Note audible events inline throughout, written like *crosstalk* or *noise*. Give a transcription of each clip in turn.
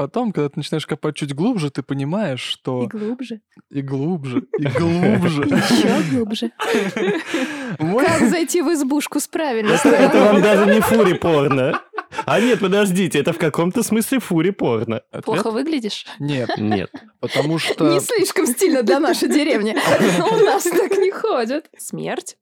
потом, когда ты начинаешь копать чуть глубже, ты понимаешь, что... И глубже. И глубже, и *laughs* глубже. Еще глубже. *laughs* Как зайти в избушку с правильной Это, вам даже не фури порно. А нет, подождите, это в каком-то смысле фури порно. Ответ? Плохо выглядишь? Нет, Нет. потому *laughs* что... Не слишком стильно для нашей деревни. У нас так не ходят. Смерть,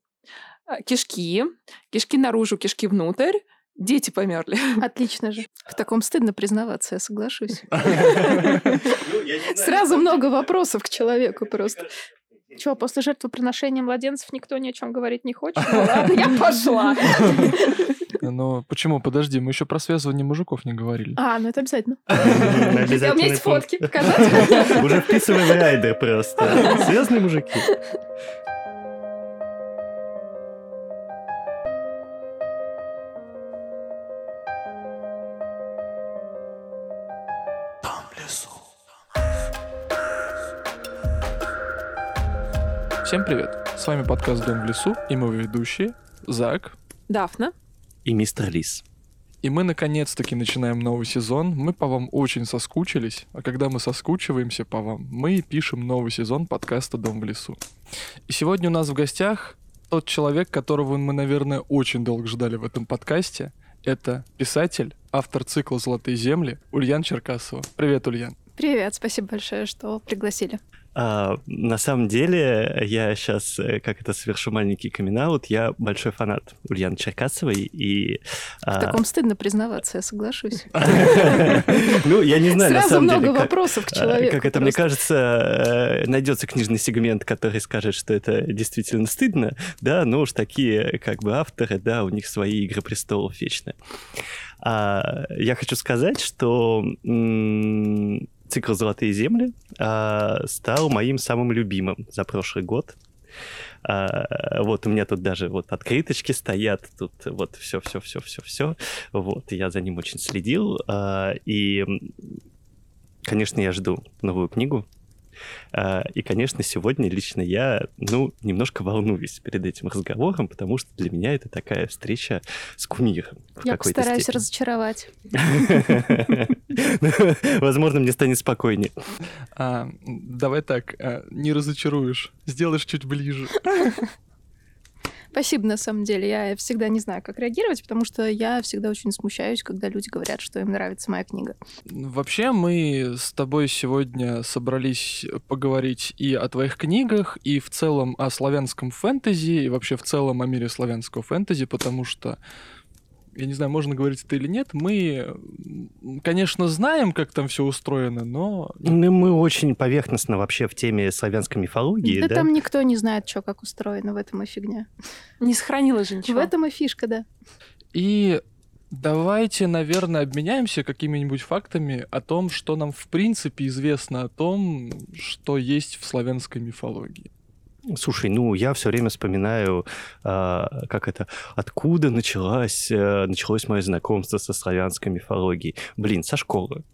кишки, кишки наружу, кишки внутрь, дети померли. *laughs* Отлично же. В таком стыдно признаваться, я соглашусь. *laughs* Сразу много вопросов к человеку просто. Чего, после жертвоприношения младенцев никто ни о чем говорить не хочет? *laughs* Ну ладно, я пошла. Но почему? Подожди, мы еще про связывание мужиков не говорили. А, ну это обязательно. У меня есть фотки показать. Уже вписывай в райдер просто. Связанные мужики. Всем привет! С вами подкаст «Дом в лесу» и мы ведущие Зак. Дафна. И мистер Лис. И мы наконец-таки начинаем новый сезон. Мы по вам очень соскучились, а когда мы соскучиваемся по вам, мы пишем новый сезон подкаста «Дом в лесу». И сегодня у нас в гостях тот человек, которого мы, наверное, очень долго ждали в этом подкасте. Это писатель, автор цикла «Золотые земли» Ульян Черкасова. Привет, Ульян. Привет, спасибо большое, что пригласили. А, на самом деле, я сейчас, как это, совершу маленький камин я большой фанат Ульяны Черкасовой, и... В а, таком стыдно признаваться, я соглашусь. *laughs* Ну, я не знаю, на Сразу самом много деле, вопросов к а, человеку. Как это, мне кажется, э, найдется книжный сегмент, который скажет, что это действительно стыдно, да, но уж такие, как бы, авторы, да, у них свои «Игры престолов» вечно. А, я хочу сказать, что цикл «Золотые земли» а, стал моим самым любимым за прошлый год. А, вот у меня тут даже вот открыточки стоят, тут вот все, все, все, все, все. Вот я за ним очень следил а, и, конечно, я жду новую книгу. А, И, конечно, сегодня лично я, ну, немножко волнуюсь перед этим разговором, потому что для меня это такая встреча с кумиром. Я постараюсь степени. разочаровать. *laughs* Возможно, мне станет спокойнее. А, давай так, а, не разочаруешь, сделаешь чуть ближе. *laughs* Спасибо, на самом деле. Я всегда не знаю, как реагировать, потому что я всегда очень смущаюсь, когда люди говорят, что им нравится моя книга. Вообще, мы с тобой сегодня собрались поговорить и о твоих книгах, и в целом о славянском фэнтези, и вообще в целом о мире славянского фэнтези, потому что, я не знаю, можно говорить это или нет, мы, конечно, знаем, как там все устроено, но... Ну, мы очень поверхностно вообще в теме славянской мифологии, да, да? там никто не знает, что как устроено, в этом и фигня. Не сохранила же В ничего. этом и фишка, да. И давайте, наверное, обменяемся какими-нибудь фактами о том, что нам в принципе известно о том, что есть в славянской мифологии. Слушай, ну я все время вспоминаю, а, как это, откуда началась, э, началось мое знакомство со славянской мифологией. Блин, со школы.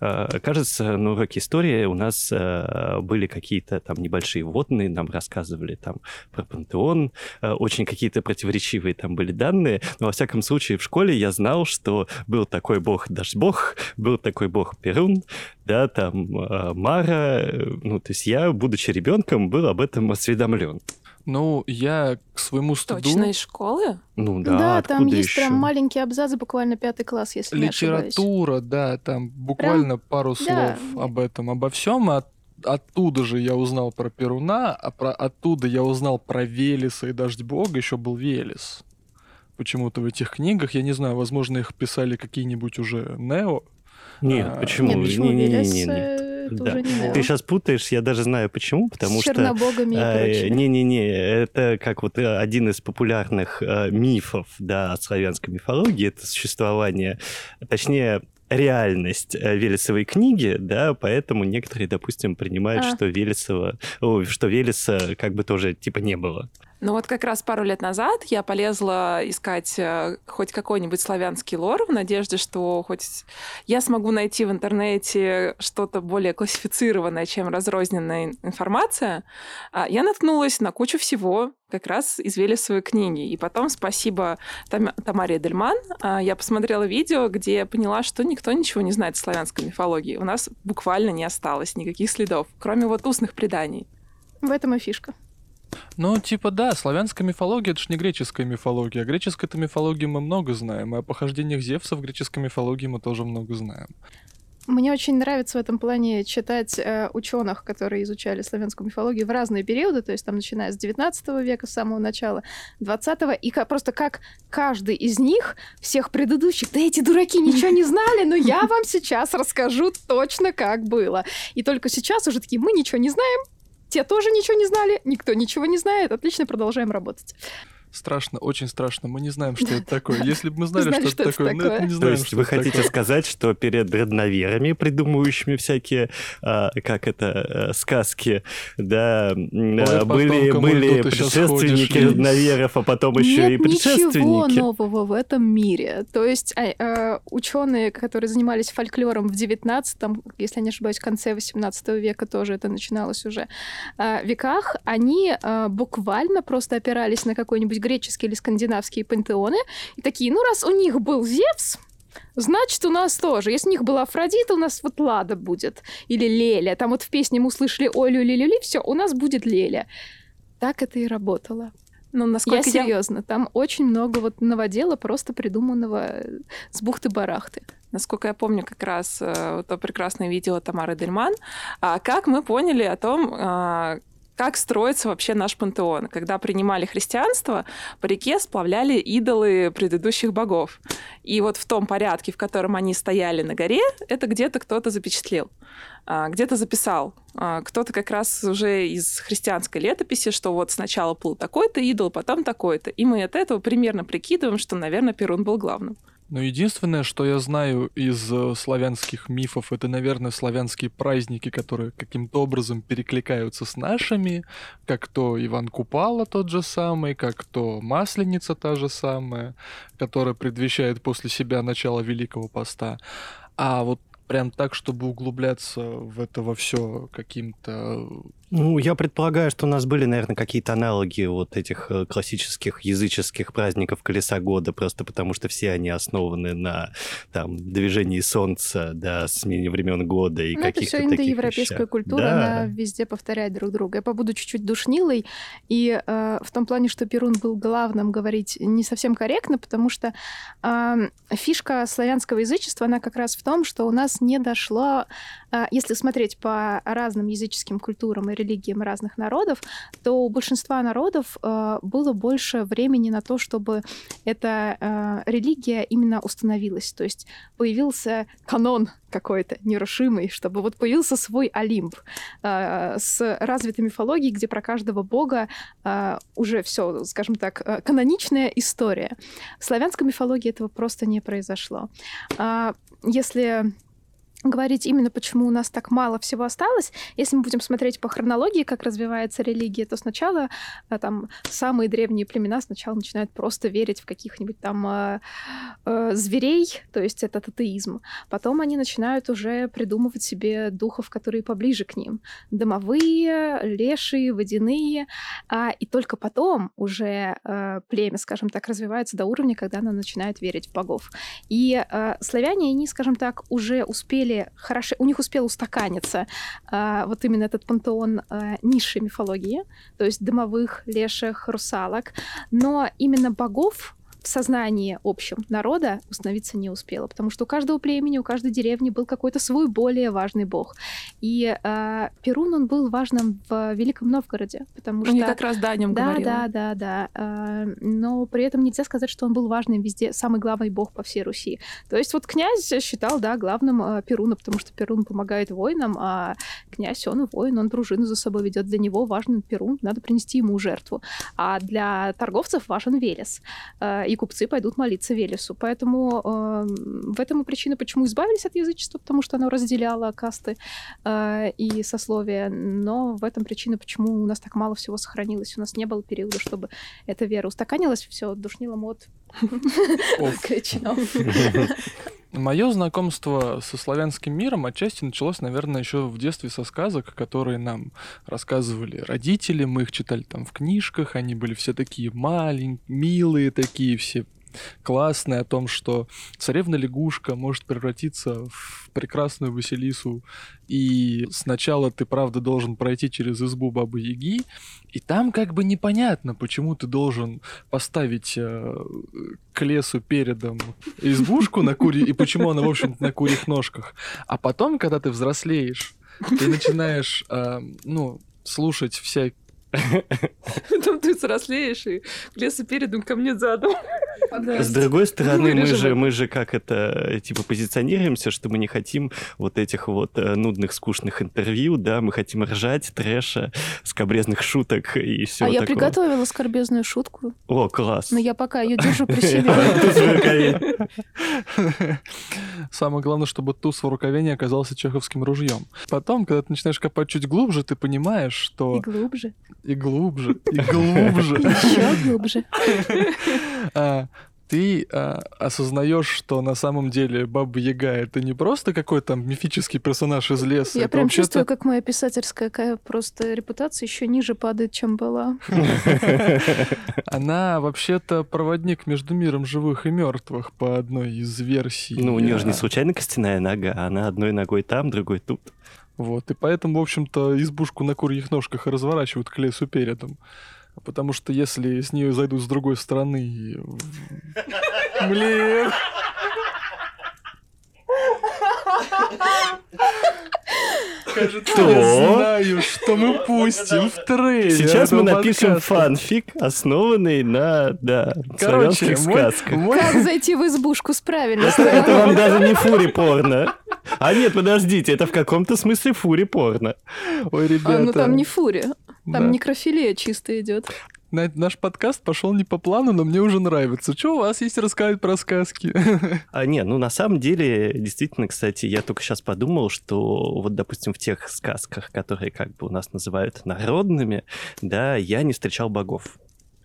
А, Кажется, на уроке истории у нас э, были какие-то там небольшие вводные, нам рассказывали там про пантеон, э, очень какие-то противоречивые там были данные, но во всяком случае в школе я знал, что был такой бог Дождь-бог, был такой бог Перун, да, там э, Мара, э, ну, то есть я, будучи ребенком, был об этом осведомлен. Ну, я к своему стыду... Точно из школы? Ну да, Да, там есть еще? прям маленький абзац, буквально пятый класс, если не ошибаюсь. Литература, да, там буквально пару слов да. об этом, обо всем. От, оттуда же я узнал про Перуна, а про, оттуда я узнал про Велеса и Дождь Бога, еще был Велес. Почему-то в этих книгах, я не знаю, возможно, их писали какие-нибудь уже Нео. Нет, А, почему? Нет, почему Не-не-не-не. Велес, э, это Да. уже не Нео. Ты сейчас путаешь, я даже знаю почему, потому С что... чернобогами и э, прочее. Не-не-не, это как вот э, один из популярных э, мифов, да, славянской мифологии, это существование, точнее, реальность э, Велесовой книги, да, поэтому некоторые, допустим, принимают, А. что Велесова, ой, что Велеса как бы тоже типа не было. Ну вот как раз пару лет назад я полезла искать э, хоть какой-нибудь славянский лор в надежде, что хоть я смогу найти в интернете что-то более классифицированное, чем разрозненная информация. А я наткнулась на кучу всего, как раз из Велесовой книги. И потом, спасибо Там- Тамаре Дельман, а, я посмотрела видео, где я поняла, что никто ничего не знает о славянской мифологии. У нас буквально не осталось никаких следов, кроме вот устных преданий. В этом и фишка. Ну, типа, да, славянская мифология — это же не греческая мифология. А греческой-то мифологии мы много знаем, и о похождениях Зевса в греческой мифологии мы тоже много знаем. Мне очень нравится в этом плане читать э, ученых, которые изучали славянскую мифологию в разные периоды, то есть там начиная с 19 века, с самого начала, 20 и ка- просто как каждый из них, всех предыдущих, да эти дураки ничего не знали, но я вам сейчас расскажу точно, как было. И только сейчас уже такие, мы ничего не знаем, те тоже ничего не знали, никто ничего не знает, отлично, продолжаем работать. Страшно, очень страшно. Мы не знаем, что это такое. Если бы мы знали, что это такое, ну это не То знаем, есть что вы хотите сказать, что перед родноверами, придумывающими всякие, а, как это, э, сказки, да, а, были, предшественники ходишь, родноверов, а потом еще Нет и ничего предшественники. нового в этом мире. То есть ученые, которые занимались фольклором в 19 если я не ошибаюсь, в конце 18 века тоже это начиналось уже, а, веках, они а, буквально просто опирались на какой-нибудь греческий или скандинавские пантеоны и такие, ну раз у них был Зевс, Значит, у нас тоже. Если у них была Афродита, у нас вот Лада будет. Или Леля. Там вот в песне мы услышали Олю, Лилю, все, у нас будет Леля. Так это и работало. Ну, Я насколько я... серьезно, там очень много вот новодела, просто придуманного э, с бухты-барахты. Насколько я помню, как раз э, то прекрасное видео Тамары Дельман. А как мы поняли о том, а, как строится вообще наш пантеон. Когда принимали христианство, по реке сплавляли идолы предыдущих богов. И вот в том порядке, в котором они стояли на горе, это где-то кто-то запечатлел, а, где-то записал. А, Кто-то как раз уже из христианской летописи, что вот сначала плыл такой-то идол, потом такой-то. И мы от этого примерно прикидываем, что, наверное, Перун был главным. Но единственное, что я знаю из э, славянских мифов, это, наверное, славянские праздники, которые каким-то образом перекликаются с нашими, как то Иван Купала тот же самый, как то Масленица та же самая, которая предвещает после себя начало Великого Поста. А вот прям так, чтобы углубляться в это во все каким-то... Ну, я предполагаю, что у нас были, наверное, какие-то аналоги вот этих э, классических языческих праздников Колеса года, просто потому что все они основаны на там движении солнца, да, смене времен года и Ну, это каких-то все таких индоевропейская вещах. культура, Да. она везде повторяет друг друга. Я побуду чуть-чуть душнилой, и э, в том плане, что Перун был главным, говорить не совсем корректно, потому что э, фишка славянского язычества, она как раз в том, что у нас не дошло, э, если смотреть по разным языческим культурам и религиям разных народов, то у большинства народов э, было больше времени на то, чтобы эта э, религия именно установилась. То есть появился канон какой-то нерушимый, чтобы вот появился свой Олимп э, с развитой мифологией, где про каждого бога э, уже все, скажем так, э, каноничная история. В славянской мифологии этого просто не произошло. А, Если говорить именно, почему у нас так мало всего осталось, если мы будем смотреть по хронологии, как развивается религия, то сначала а, там самые древние племена сначала начинают просто верить в каких-нибудь там э, э, зверей, то есть это татеизм. Потом они начинают уже придумывать себе духов, которые поближе к ним. Домовые, лешие, водяные. А, и только потом уже э, племя, скажем так, развивается до уровня, когда оно начинает верить в богов. И э, славяне, они, скажем так, уже успели хорошо, у них успел устаканиться э, вот именно этот пантеон э, низшей мифологии, то есть домовых, леших, русалок, но именно богов в сознании общем народа установиться не успела, потому что у каждого племени, у каждой деревни был какой-то свой более важный бог. И э, Перун, он был важным в Великом Новгороде, потому что... Я как раз да, о нем Да, говорила. да, да, да. Э, Но при этом нельзя сказать, что он был важным везде, самый главный бог по всей Руси. То есть вот князь считал, да, главным э, Перуна, потому что Перун помогает воинам, а князь, он воин, он дружину за собой ведет. Для него важен Перун, надо принести ему жертву. А для торговцев важен Велес. Э, и купцы пойдут молиться Велесу. Поэтому э, в этом и причина, почему избавились от язычества, потому что оно разделяло касты э, и сословия. Но в этом причина, почему у нас так мало всего сохранилось. У нас не было периода, чтобы эта вера устаканилась, все, душнило мод. Кричал. *laughs* Мое знакомство со славянским миром отчасти началось, наверное, еще в детстве со сказок, которые нам рассказывали родители. Мы их читали там в книжках, они были все такие маленькие, милые такие, все классные, о том, что царевна-лягушка может превратиться в прекрасную Василису, и сначала ты, правда, должен пройти через избу Бабы-Яги, и там как бы непонятно, почему ты должен поставить э, к лесу передом избушку на куре, и почему она, в общем-то, на курьих ножках. А потом, когда ты взрослеешь, ты начинаешь, э, ну, слушать всякие *laughs* Там ты взрослеешь и к лесу передом, ко мне задом. С другой стороны, мы же, мы же как это, типа, позиционируемся, что мы не хотим вот этих вот э, нудных, скучных интервью, да, мы хотим ржать, трэша, скобрезных шуток и все А такое. я приготовила скорбезную шутку, О, класс. но я пока ее держу при себе. *laughs* *laughs* Самое главное, чтобы туз в рукаве не оказался чеховским ружьем. Потом, когда ты начинаешь копать чуть глубже, ты понимаешь, И что... глубже, И глубже, и глубже. *laughs* еще глубже. *laughs* А, ты а, осознаешь, что на самом деле Баба Яга это не просто какой-то там мифический персонаж из леса. Я прям чувствую, как моя писательская какая просто репутация еще ниже падает, чем была. *laughs* Она вообще-то проводник между миром живых и мертвых по одной из версий. Ну, у нее же не случайно костяная нога, она одной ногой там, другой тут. Вот, и поэтому, в общем-то, избушку на курьих ножках разворачивают к лесу передом. Потому что если с нее зайдут с другой стороны... Блин! *laughs* Кажется, Что? я знаю, что мы пустим в трейлер Сейчас мы напишем подкаста. фанфик, основанный на, да, Короче, славянских мой- сказках. мой- Как зайти в избушку с правильной Это вам даже не фури порно. А нет, подождите, это в каком-то смысле фури порно. Ой, А, ребята. ну там не фури, да. там некрофилия чисто идет. На- Наш подкаст пошел не по плану, но мне уже нравится. Что у вас есть рассказать про сказки? *laughs* А не, ну на самом деле, действительно, кстати, я только сейчас подумал, что вот, допустим, в тех сказках, которые как бы у нас называют народными, да, я не встречал богов.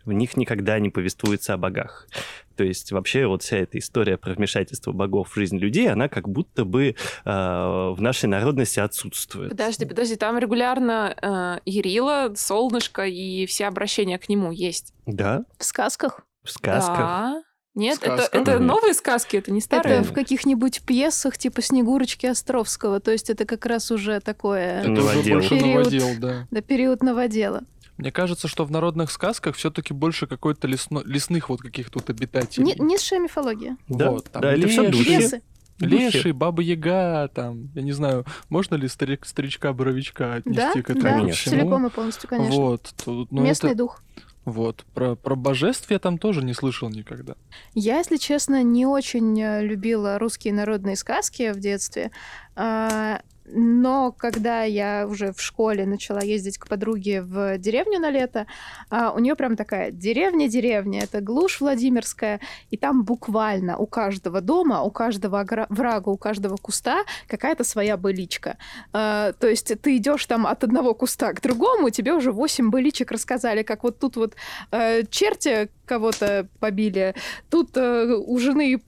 В них никогда не повествуется о богах. То есть вообще вот вся эта история про вмешательство богов в жизнь людей, она как будто бы э, в нашей народности отсутствует. Подожди, подожди, там регулярно э, Ярила, Солнышко и все обращения к нему есть. Да, В сказках? в сказках. Да. Нет, это, это новые сказки, это не старые. Это в каких-нибудь пьесах типа «Снегурочки» Островского. То есть это как раз уже такое... Это Это уже больше Период. новодел, да. Да, период новодела. Мне кажется, что в народных сказках все-таки больше какой-то лесно- лесных вот каких-то вот обитателей. Не- Низшая мифология. Да, Вот, там да, это все леший. духи. Лесы. Леший, Баба Яга, там, я не знаю, можно ли старик, старичка-боровичка отнести Да, к этому да, Конечно. целиком и полностью, конечно. Вот, тут, ну, Местный это- дух. Вот, про, про божеств я там тоже не слышал никогда. Я, если честно, не очень э, любила русские народные сказки в детстве. А, Но когда я уже в школе начала ездить к подруге в деревню на лето, а, у нее прям такая деревня-деревня, это глушь Владимирская, и там буквально у каждого дома, у каждого врага, у каждого куста какая-то своя быличка. А, То есть ты идешь там от одного куста к другому, тебе уже восемь быличек рассказали, как вот тут вот э, черти кого-то побили, тут э, у жены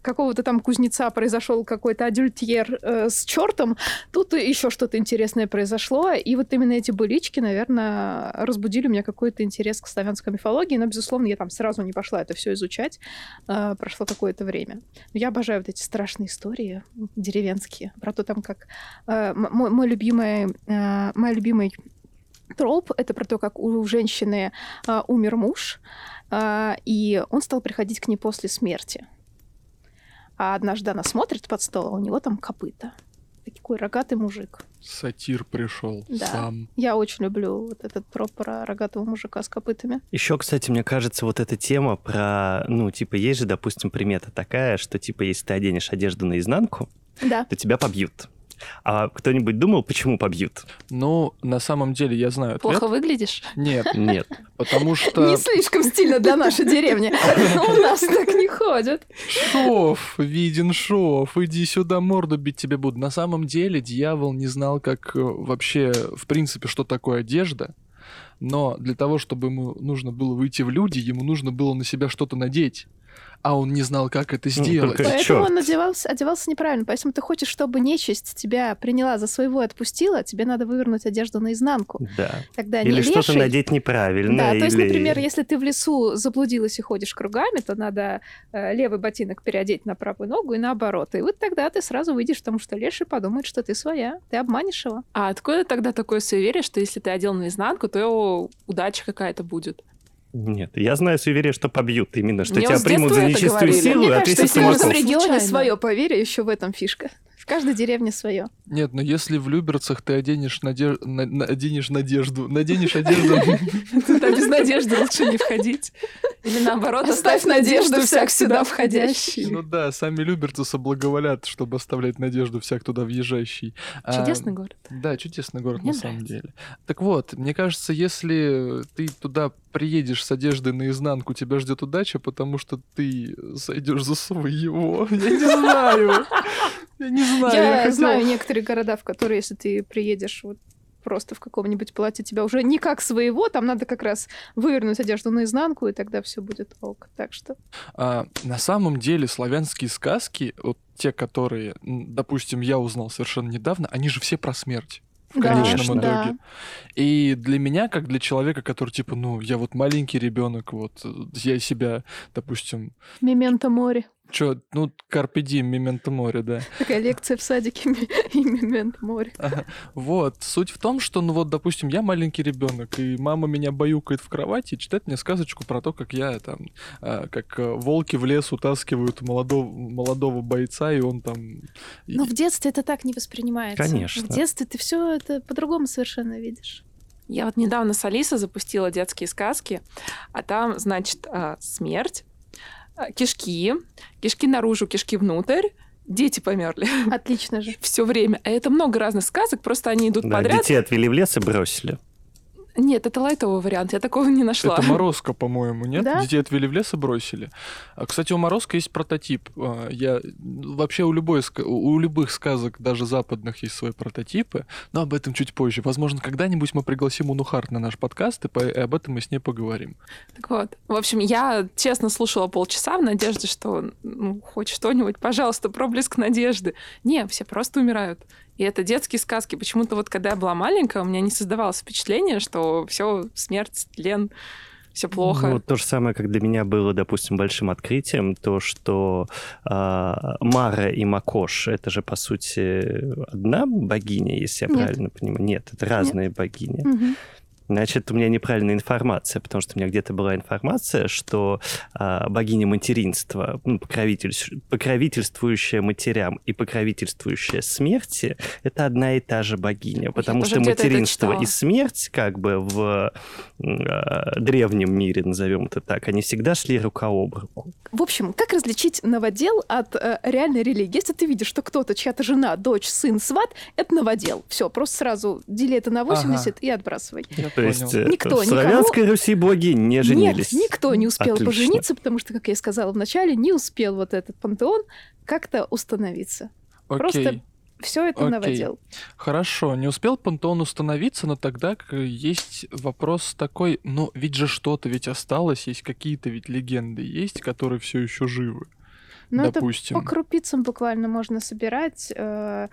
какого-то там кузнеца произошел какой-то адюльтьер э, с чертом, тут еще что-то интересное произошло, и вот именно эти былички, наверное, разбудили у меня какой-то интерес к славянской мифологии, но, безусловно, я там сразу не пошла это все изучать, Э, прошло какое-то время. Но я обожаю вот эти страшные истории деревенские, про то там, как э, мой, мой любимый, э, мой любимый троп — это про то, как у женщины э, умер муж, э, и он стал приходить к ней после смерти. А однажды она смотрит под стол, а у него там копыта. Такой рогатый мужик. Сатир пришел Да. сам. Я очень люблю вот этот троп про рогатого мужика с копытами. Еще, кстати, мне кажется, вот эта тема про, ну, типа, есть же, допустим, примета такая, что, типа, если ты оденешь одежду наизнанку, Да. то тебя побьют. А кто-нибудь думал, почему побьют? Ну, на самом деле, я знаю ответ. Плохо выглядишь? Нет, Нет. потому *laughs* что... Не слишком стильно для нашей деревни. *laughs* У нас так не ходят. Шов, виден шов, иди сюда, морду бить тебе буду. На самом деле дьявол не знал, как э, вообще, в принципе, что такое одежда. Но для того, чтобы ему нужно было выйти в люди, ему нужно было на себя что-то надеть. А он не знал, как это Ну, сделать. только- Поэтому чёрт. он одевался, одевался неправильно. Поэтому ты хочешь, чтобы нечисть тебя приняла за своего и отпустила, тебе надо вывернуть одежду наизнанку. Да. Тогда не Или что-то леший. надеть неправильно. Да, то есть, или- например, если ты в лесу заблудилась и ходишь кругами, то надо э, левый ботинок переодеть на правую ногу и наоборот. И вот тогда ты сразу выйдешь, потому что леший подумает, что ты своя. Ты обманешь его. А откуда тогда такое суеверие, что если ты одел наизнанку, то удача какая-то будет? Нет, я знаю суеверие, что побьют. Именно, что Мне тебя примут за нечистую говорили. силу Мне и кажется, отвесят в каждом кулаков. регионе свое поверье, еще в этом фишка. В каждой деревне свое. Нет, но если в Люберцах ты оденешь, наде- на- оденешь надежду, наденешь одежду... Туда без надежды лучше не входить. Или наоборот, Оставь надежду всяк сюда входящий. Ну да, сами люберцы соблаговолят, чтобы оставлять надежду всяк туда въезжающий. А, Чудесный город. Да, чудесный город на самом деле. Так вот, мне кажется, если ты туда приедешь с одеждой наизнанку, тебя ждет удача, потому что ты сойдешь за своего. *laughs* Я не знаю. Я не знаю. Я хотел- знаю некоторые города, в которые, если ты приедешь вот просто в каком-нибудь платье, тебя уже не как своего, там надо как раз вывернуть одежду наизнанку, и тогда все будет ок. Так что А, на самом деле славянские сказки, вот те, которые, допустим, я узнал совершенно недавно, они же все про смерть. В Да, конечном да. итоге. И для меня, как для человека, который типа, ну, я вот маленький ребенок, вот э, я себя, допустим, Мементо море. Чё, ну, Diem, Memento Mori, да. Такая лекция в садике *laughs* и Мементо море. Вот, суть в том, что, ну вот, допустим, я маленький ребенок, и мама меня баюкает в кровати и читает мне сказочку про то, как я там, а, как а, волки в лес утаскивают молодого, молодого бойца, и он там... Но в детстве это так не воспринимается. Конечно. В детстве ты все это по-другому совершенно видишь. Я вот недавно с Алисой запустила детские сказки, а там, значит, а, смерть, кишки, кишки наружу, кишки внутрь, дети померли Отлично же. все время. А это много разных сказок, просто они идут Да, подряд. детей отвели в лес и бросили. Нет, это лайтовый вариант, я такого не нашла. Это Морозко, по-моему, нет? Да? Детей отвели в лес и бросили. А, кстати, у Морозко есть прототип. А, Я вообще у любой у любых сказок, даже западных, есть свои прототипы, но об этом чуть позже. Возможно, когда-нибудь мы пригласим Уну Харт на наш подкаст, и, по- и об этом мы с ней поговорим. Так вот. В общем, я честно слушала полчаса в надежде, что ну, хоть что-нибудь, пожалуйста, проблеск надежды. Не, все просто умирают. И это детские сказки. Почему-то вот когда я была маленькая, у меня не создавалось впечатление, что все смерть, тлен, все плохо. Ну, то же самое, как для меня было, допустим, большим открытием, то, что а, Мара и Макош — это же, по сути, одна богиня, если я Нет. правильно понимаю. Нет, это разные богини. Мгм. Значит, у меня неправильная информация, потому что у меня где-то была информация, что а, богиня материнства, ну, покровитель- покровительствующая матерям и покровительствующая смерти, это одна и та же богиня, потому тоже что материнство и смерть, как бы в а, древнем мире, назовем это так, они всегда шли рука об руку. В общем, как различить новодел от э, реальной религии? Если ты видишь, что кто-то, чья-то жена, дочь, сын, сват, это новодел. Все, просто сразу дели это на 80 и отбрасывай. Я То есть э, Никто в никому- славянской Руси боги не женились. Нет, никто не успел Отлично. пожениться, потому что, как я и сказала вначале, не успел вот этот пантеон как-то установиться. просто Окей. Все это Окей. новодел. Хорошо, не успел Пантеон установиться, но тогда к- есть вопрос такой, ну ведь же что-то ведь осталось, есть какие-то ведь легенды есть, которые все еще живы, Но это допустим. по крупицам буквально можно собирать э,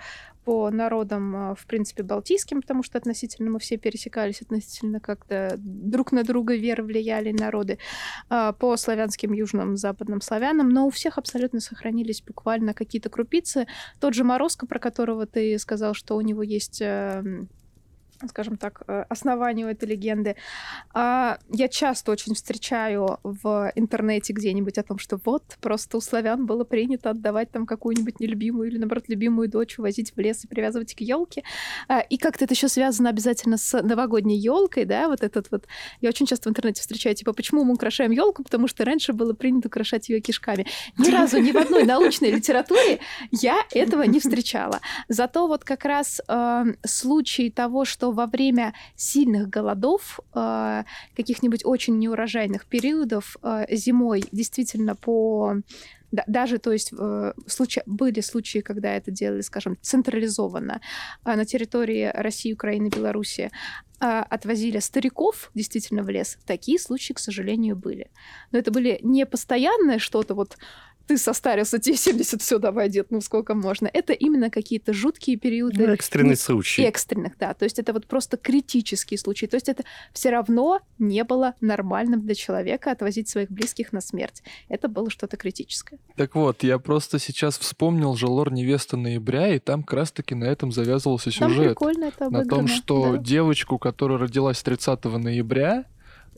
по народам, э, в принципе, балтийским, потому что относительно мы все пересекались, относительно как-то друг на друга веры влияли народы, а, по славянским, южным, западным славянам, но у всех абсолютно сохранились буквально какие-то крупицы. Тот же Морозко, про которого ты сказал, что у него есть... скажем так, э, основанию этой легенды. А, я часто очень встречаю в интернете где-нибудь о том, что вот просто у славян было принято отдавать там какую-нибудь нелюбимую или, наоборот, любимую дочь возить в лес и привязывать к елке. А, и как-то это еще связано обязательно с новогодней елкой, да, вот этот вот. Я очень часто в интернете встречаю, типа, почему мы украшаем елку, потому что раньше было принято украшать ее кишками. Ни разу ни в одной научной литературе я этого не встречала. Зато вот как раз э, случай того, что во время сильных голодов, э, каких-нибудь очень неурожайных периодов э, зимой действительно по даже, то есть, э, были случаи, когда это делали, скажем, централизованно на территории России, Украины, Беларуси, отвозили стариков действительно в лес. Такие случаи, к сожалению, были. Но это были не постоянное что-то вот ты состарился, тебе 70, все, давай, дед, ну сколько можно. Это именно какие-то жуткие периоды. Ну, экстренный случай. Экстренных, да. То есть это вот просто критические случаи. То есть это все равно не было нормальным для человека отвозить своих близких на смерть. Это было что-то критическое. Так вот, я просто сейчас вспомнил же лор невеста ноября, и там как раз-таки на этом завязывался сюжет. Там прикольно это обыграно. На том, что да. девочку, которая родилась 30 ноября,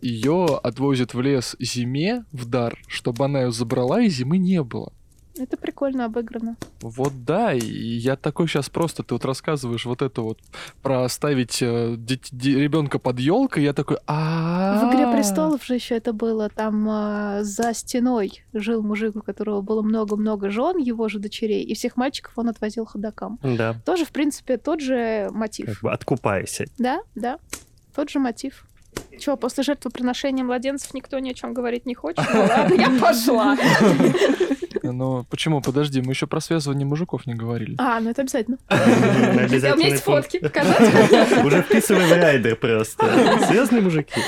ее отвозят в лес зиме в дар, чтобы она ее забрала, и зимы не было. Это прикольно обыграно. Вот да, и я такой сейчас просто, ты вот рассказываешь вот это вот про оставить э, ребенка под елкой, я такой, а В Игре престолов же еще это было, там э, за стеной жил мужик, у которого было много-много жен, его же дочерей, и всех мальчиков он отвозил ходокам. Да. Тоже, в принципе, тот же мотив. Как бы откупайся. Да, да, тот же мотив. Чего, после жертвоприношения младенцев никто ни о чем говорить не хочет? Ну ладно, я пошла. *laughs* Ну, почему? Подожди, мы еще про связывание мужиков не говорили. А, ну это обязательно. *laughs* У меня есть фотки показать. *laughs* Уже вписывай в райдер просто. Связанные мужики.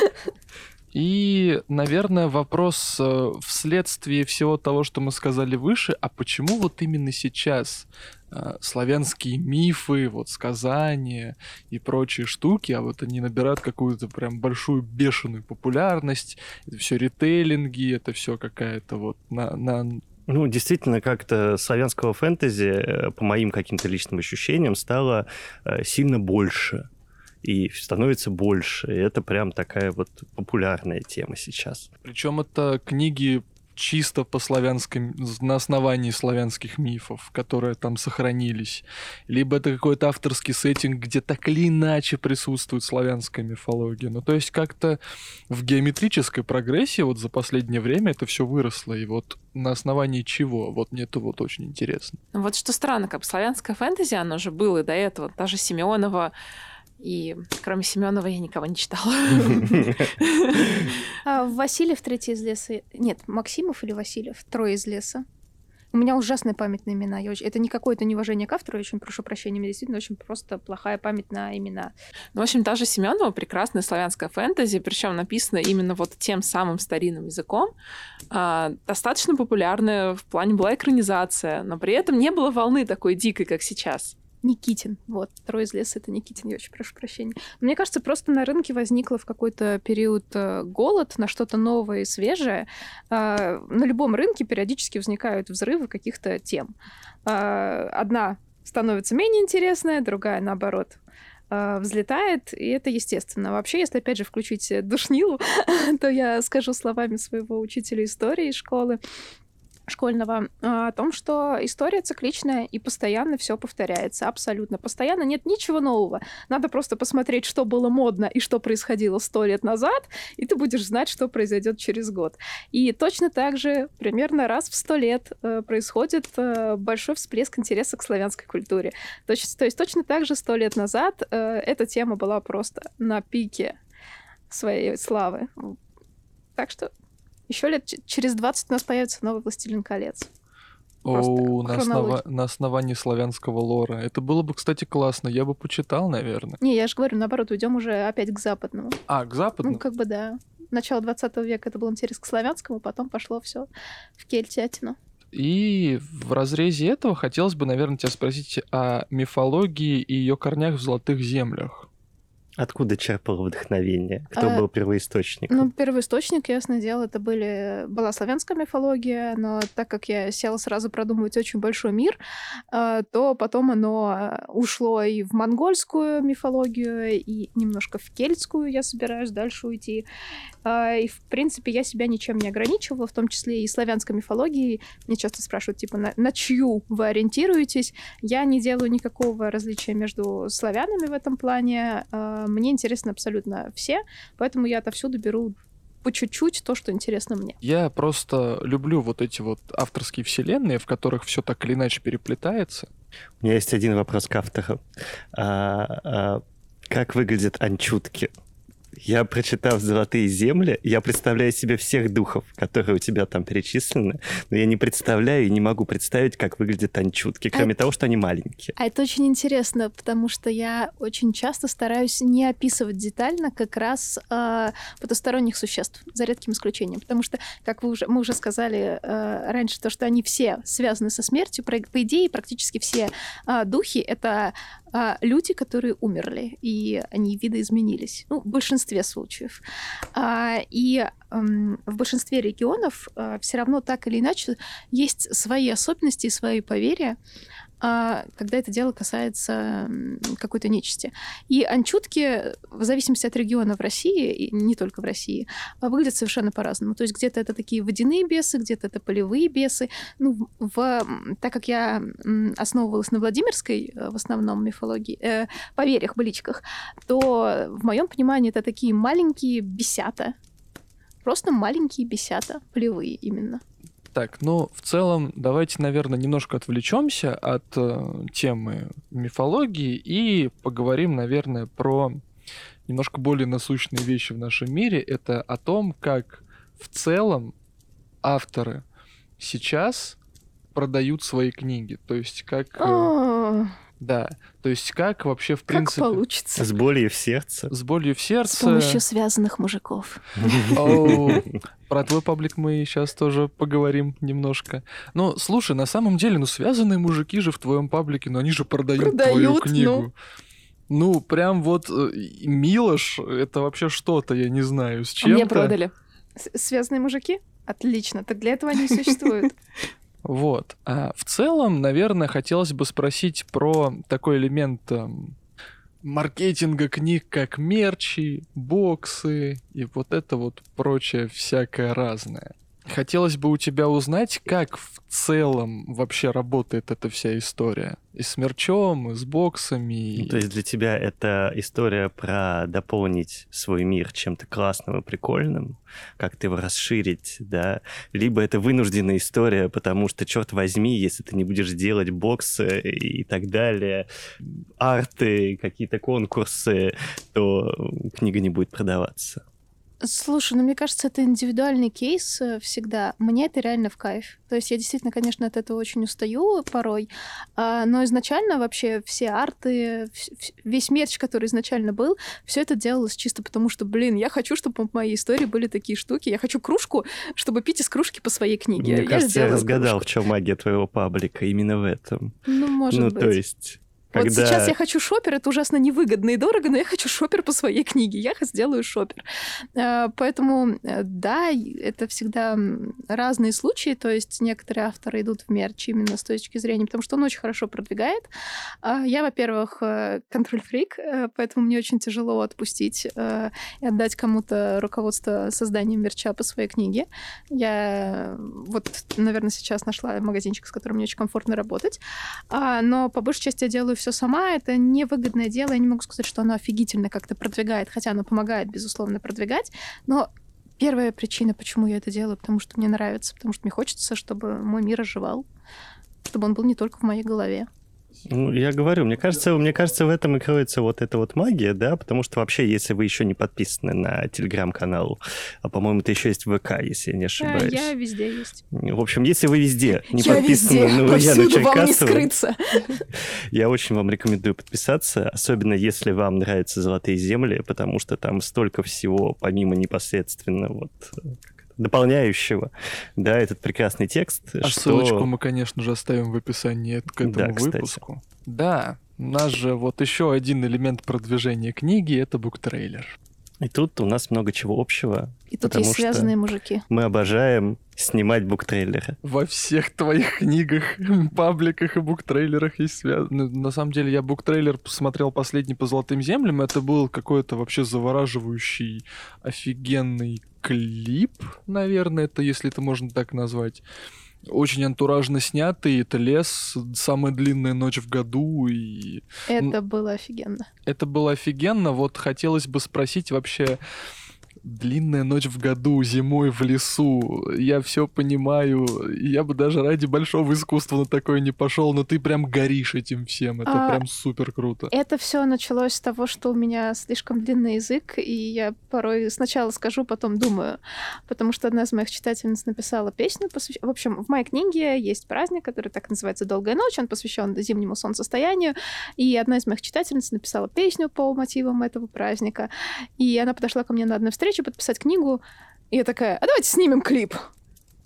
И, наверное, вопрос э, вследствие всего того, что мы сказали выше, а почему вот именно сейчас славянские мифы, вот сказания и прочие штуки, а вот они набирают какую-то прям большую бешеную популярность, это все ритейлинги, это все какая-то вот на, на ну, действительно, как-то славянского фэнтези, э, по моим каким-то личным ощущениям, стало сильно больше и становится больше. И это прям такая вот популярная тема сейчас. Причем это книги чисто по славянским, на основании славянских мифов, которые там сохранились. Либо это какой-то авторский сеттинг, где так или иначе присутствует славянская мифология. Ну, то есть как-то в геометрической прогрессии вот за последнее время это все выросло. И вот на основании чего? Вот мне это вот очень интересно. Вот что странно, как славянская фэнтези, оно же было и до этого. Даже Симеонова и кроме Семенова я никого не читала. *laughs* А Васильев третий из леса. Нет, Максимов или Васильев? Трое из леса. У меня ужасная память на имена. Я очень... Это не какое-то неуважение к автору, я очень прошу прощения, мне действительно очень просто плохая память на имена. Ну, в общем, даже Семенова прекрасная славянская фэнтези, причем написана именно вот тем самым старинным языком, э, достаточно популярная в плане была экранизация, но при этом не было волны такой дикой, как сейчас. Никитин. Вот, второй из леса — это Никитин, я очень прошу прощения. Мне кажется, просто на рынке возникло в какой-то период э, голод на что-то новое и свежее. А, на любом рынке периодически возникают взрывы каких-то тем. А, одна становится менее интересная, другая, наоборот, а, взлетает, и это естественно. Вообще, если опять же включить душнилу, *laughs* то я скажу словами своего учителя истории школы, школьного а, о том, что история цикличная и постоянно все повторяется. Абсолютно. Постоянно нет ничего нового. Надо просто посмотреть, что было модно и что происходило сто лет назад, и ты будешь знать, что произойдет через год. И точно так же примерно раз в сто лет э, происходит э, большой всплеск интереса к славянской культуре. То есть, то есть точно так же сто лет назад э, эта тема была просто на пике своей славы. Так что еще лет через 20 у нас появится новый «Властелин колец». О, на, основа... на основании славянского лора. Это было бы, кстати, классно. Я бы почитал, наверное. Не, я же говорю, наоборот, уйдем уже опять к западному. А, к западному? Ну, как бы да. Начало 20 века это был интерес к славянскому, потом пошло все в кельтятину. И в разрезе этого хотелось бы, наверное, тебя спросить о мифологии и ее корнях в золотых землях. Откуда черпал вдохновение? Кто А, был первоисточником? Ну, первоисточник, ясное дело, это были, была славянская мифология, но так как я села сразу продумывать очень большой мир, э, то потом оно ушло и в монгольскую мифологию, и немножко в кельтскую я собираюсь дальше уйти. А, И, в принципе, я себя ничем не ограничивала, в том числе и славянской мифологией. Мне часто спрашивают, типа, на, на чью вы ориентируетесь? Я не делаю никакого различия между славянами в этом плане. А, Мне интересны абсолютно все, поэтому я отовсюду беру по чуть-чуть то, что интересно мне. Я просто люблю вот эти вот авторские вселенные, в которых все так или иначе переплетается. У меня есть один вопрос к автору. А, а, как выглядят анчутки? Я, прочитав «Золотые земли», я представляю себе всех духов, которые у тебя там перечислены, но я не представляю и не могу представить, как выглядят анчутки, кроме того, что они маленькие. А это очень интересно, потому что я очень часто стараюсь не описывать детально как раз э, потусторонних существ, за редким исключением. Потому что, как вы уже, мы уже сказали э, раньше, то, что они все связаны со смертью, по идее, практически все э, духи — это э, люди, которые умерли, и они видоизменились. Ну, в большинстве случаев. А, и в большинстве регионов все равно так или иначе есть свои особенности и свои поверья, а, когда это дело касается какой-то нечисти. И анчутки, в зависимости от региона в России, и не только в России, а, выглядят совершенно по-разному. То есть где-то это такие водяные бесы, где-то это полевые бесы. Ну, в, так как я основывалась на Владимирской, э, в основном, мифологии, э, поверьях, быличках, то в моем понимании это такие маленькие бесята. Просто маленькие бесята, полевые именно. Так, ну, в целом, давайте, наверное, немножко отвлечемся от э, темы мифологии и поговорим, наверное, про немножко более насущные вещи в нашем мире. Это о том, как в целом авторы сейчас продают свои книги. То есть как... э, А, да, то есть как вообще, в Как принципе... получится. С болью в сердце. С болью в С сердце. помощью связанных мужиков. *laughs* Про твой паблик мы сейчас тоже поговорим немножко. Ну, слушай, на самом деле, ну, связанные мужики же в твоем паблике, но они же продают, твою Продают, книгу. Ну, прям вот э, Милош, это вообще что-то, я не знаю, с А чем-то. Мне продали. С- Связанные мужики? Отлично. Так для этого они и существуют. *laughs* Вот. А в целом, наверное, хотелось бы спросить про такой элемент эм, маркетинга книг, как мерчи, боксы и вот это вот прочее всякое разное. Хотелось бы у тебя узнать, как в целом вообще работает эта вся история. И с мерчом, и с боксами. Ну, и- То есть для тебя это история про дополнить свой мир чем-то классным и прикольным, как-то его расширить, да? Либо это вынужденная история, потому что, черт возьми, если ты не будешь делать боксы и так далее, арты, какие-то конкурсы, то книга не будет продаваться. Слушай, ну мне кажется, это индивидуальный кейс э, всегда. Мне это реально в кайф. То есть я действительно, конечно, от этого очень устаю порой, а, но изначально вообще все арты, весь мерч, который изначально был, все это делалось чисто потому, что, блин, я хочу, чтобы в моей истории были такие штуки. Я хочу кружку, чтобы пить из кружки по своей книге. Мне кажется, я разгадал, кружку. в чем магия твоего паблика, именно в этом. Ну, может ну, быть. то есть... Вот Когда... сейчас я хочу шопер, это ужасно невыгодно и дорого, но я хочу шопер по своей книге, я сделаю шопер. Э, Поэтому, э, да, это всегда разные случаи, то есть некоторые авторы идут в мерч именно с точки зрения, потому что он очень хорошо продвигает. А Я, во-первых, контроль-фрик, э, поэтому мне очень тяжело отпустить и отдать кому-то руководство созданием мерча по своей книге. Я вот, наверное, сейчас нашла магазинчик, с которым мне очень комфортно работать. А, но по большей части я делаю все сама. Это невыгодное дело. Я не могу сказать, что оно офигительно как-то продвигает, хотя оно помогает, безусловно, продвигать. Но первая причина, почему я это делаю, потому что мне нравится, потому что мне хочется, чтобы мой мир оживал, чтобы он был не только в моей голове. Ну, я говорю, мне кажется, мне кажется, в этом и кроется вот эта вот магия, да, потому что вообще, если вы еще не подписаны на телеграм-канал, а, по-моему, это еще есть ВК, если я не ошибаюсь. я везде есть. В общем, если вы везде не я подписаны везде, на Ульяну Черкасову, скрыться. *laughs* я очень вам рекомендую подписаться, особенно если вам нравятся «Золотые земли», потому что там столько всего, помимо непосредственно вот э, дополняющего, да, этот прекрасный текст, А что... ссылочку мы, конечно же, оставим в описании к этому Да, кстати. выпуску. Да, У нас же вот еще один элемент продвижения книги — это буктрейлер. И тут у нас много чего общего. И тут Потому есть связанные мужики. Мы обожаем снимать буктрейлеры. Во всех твоих книгах, *laughs* пабликах и буктрейлерах есть связано. На самом деле, я буктрейлер посмотрел последний по «Золотым землям». Это был какой-то вообще завораживающий, офигенный клип, наверное, это если это можно так назвать. Очень антуражно снятый, это лес, самая длинная ночь в году, и Это было офигенно. это было офигенно. Вот хотелось бы спросить вообще, длинная ночь в году, зимой в лесу, я все понимаю, я бы даже ради большого искусства на такое не пошел, но ты прям горишь этим всем, это А, прям супер круто. Это все началось с того, что у меня слишком длинный язык, и я порой сначала скажу, потом думаю. Потому что одна из моих читательниц написала песню. посвящ- В общем, в моей книге есть праздник, который так называется «Долгая ночь». Он посвящен зимнему солнцестоянию. И одна из моих читательниц написала песню по мотивам этого праздника. И она подошла ко мне на одной встрече подписать книгу. И я такая, а давайте снимем клип.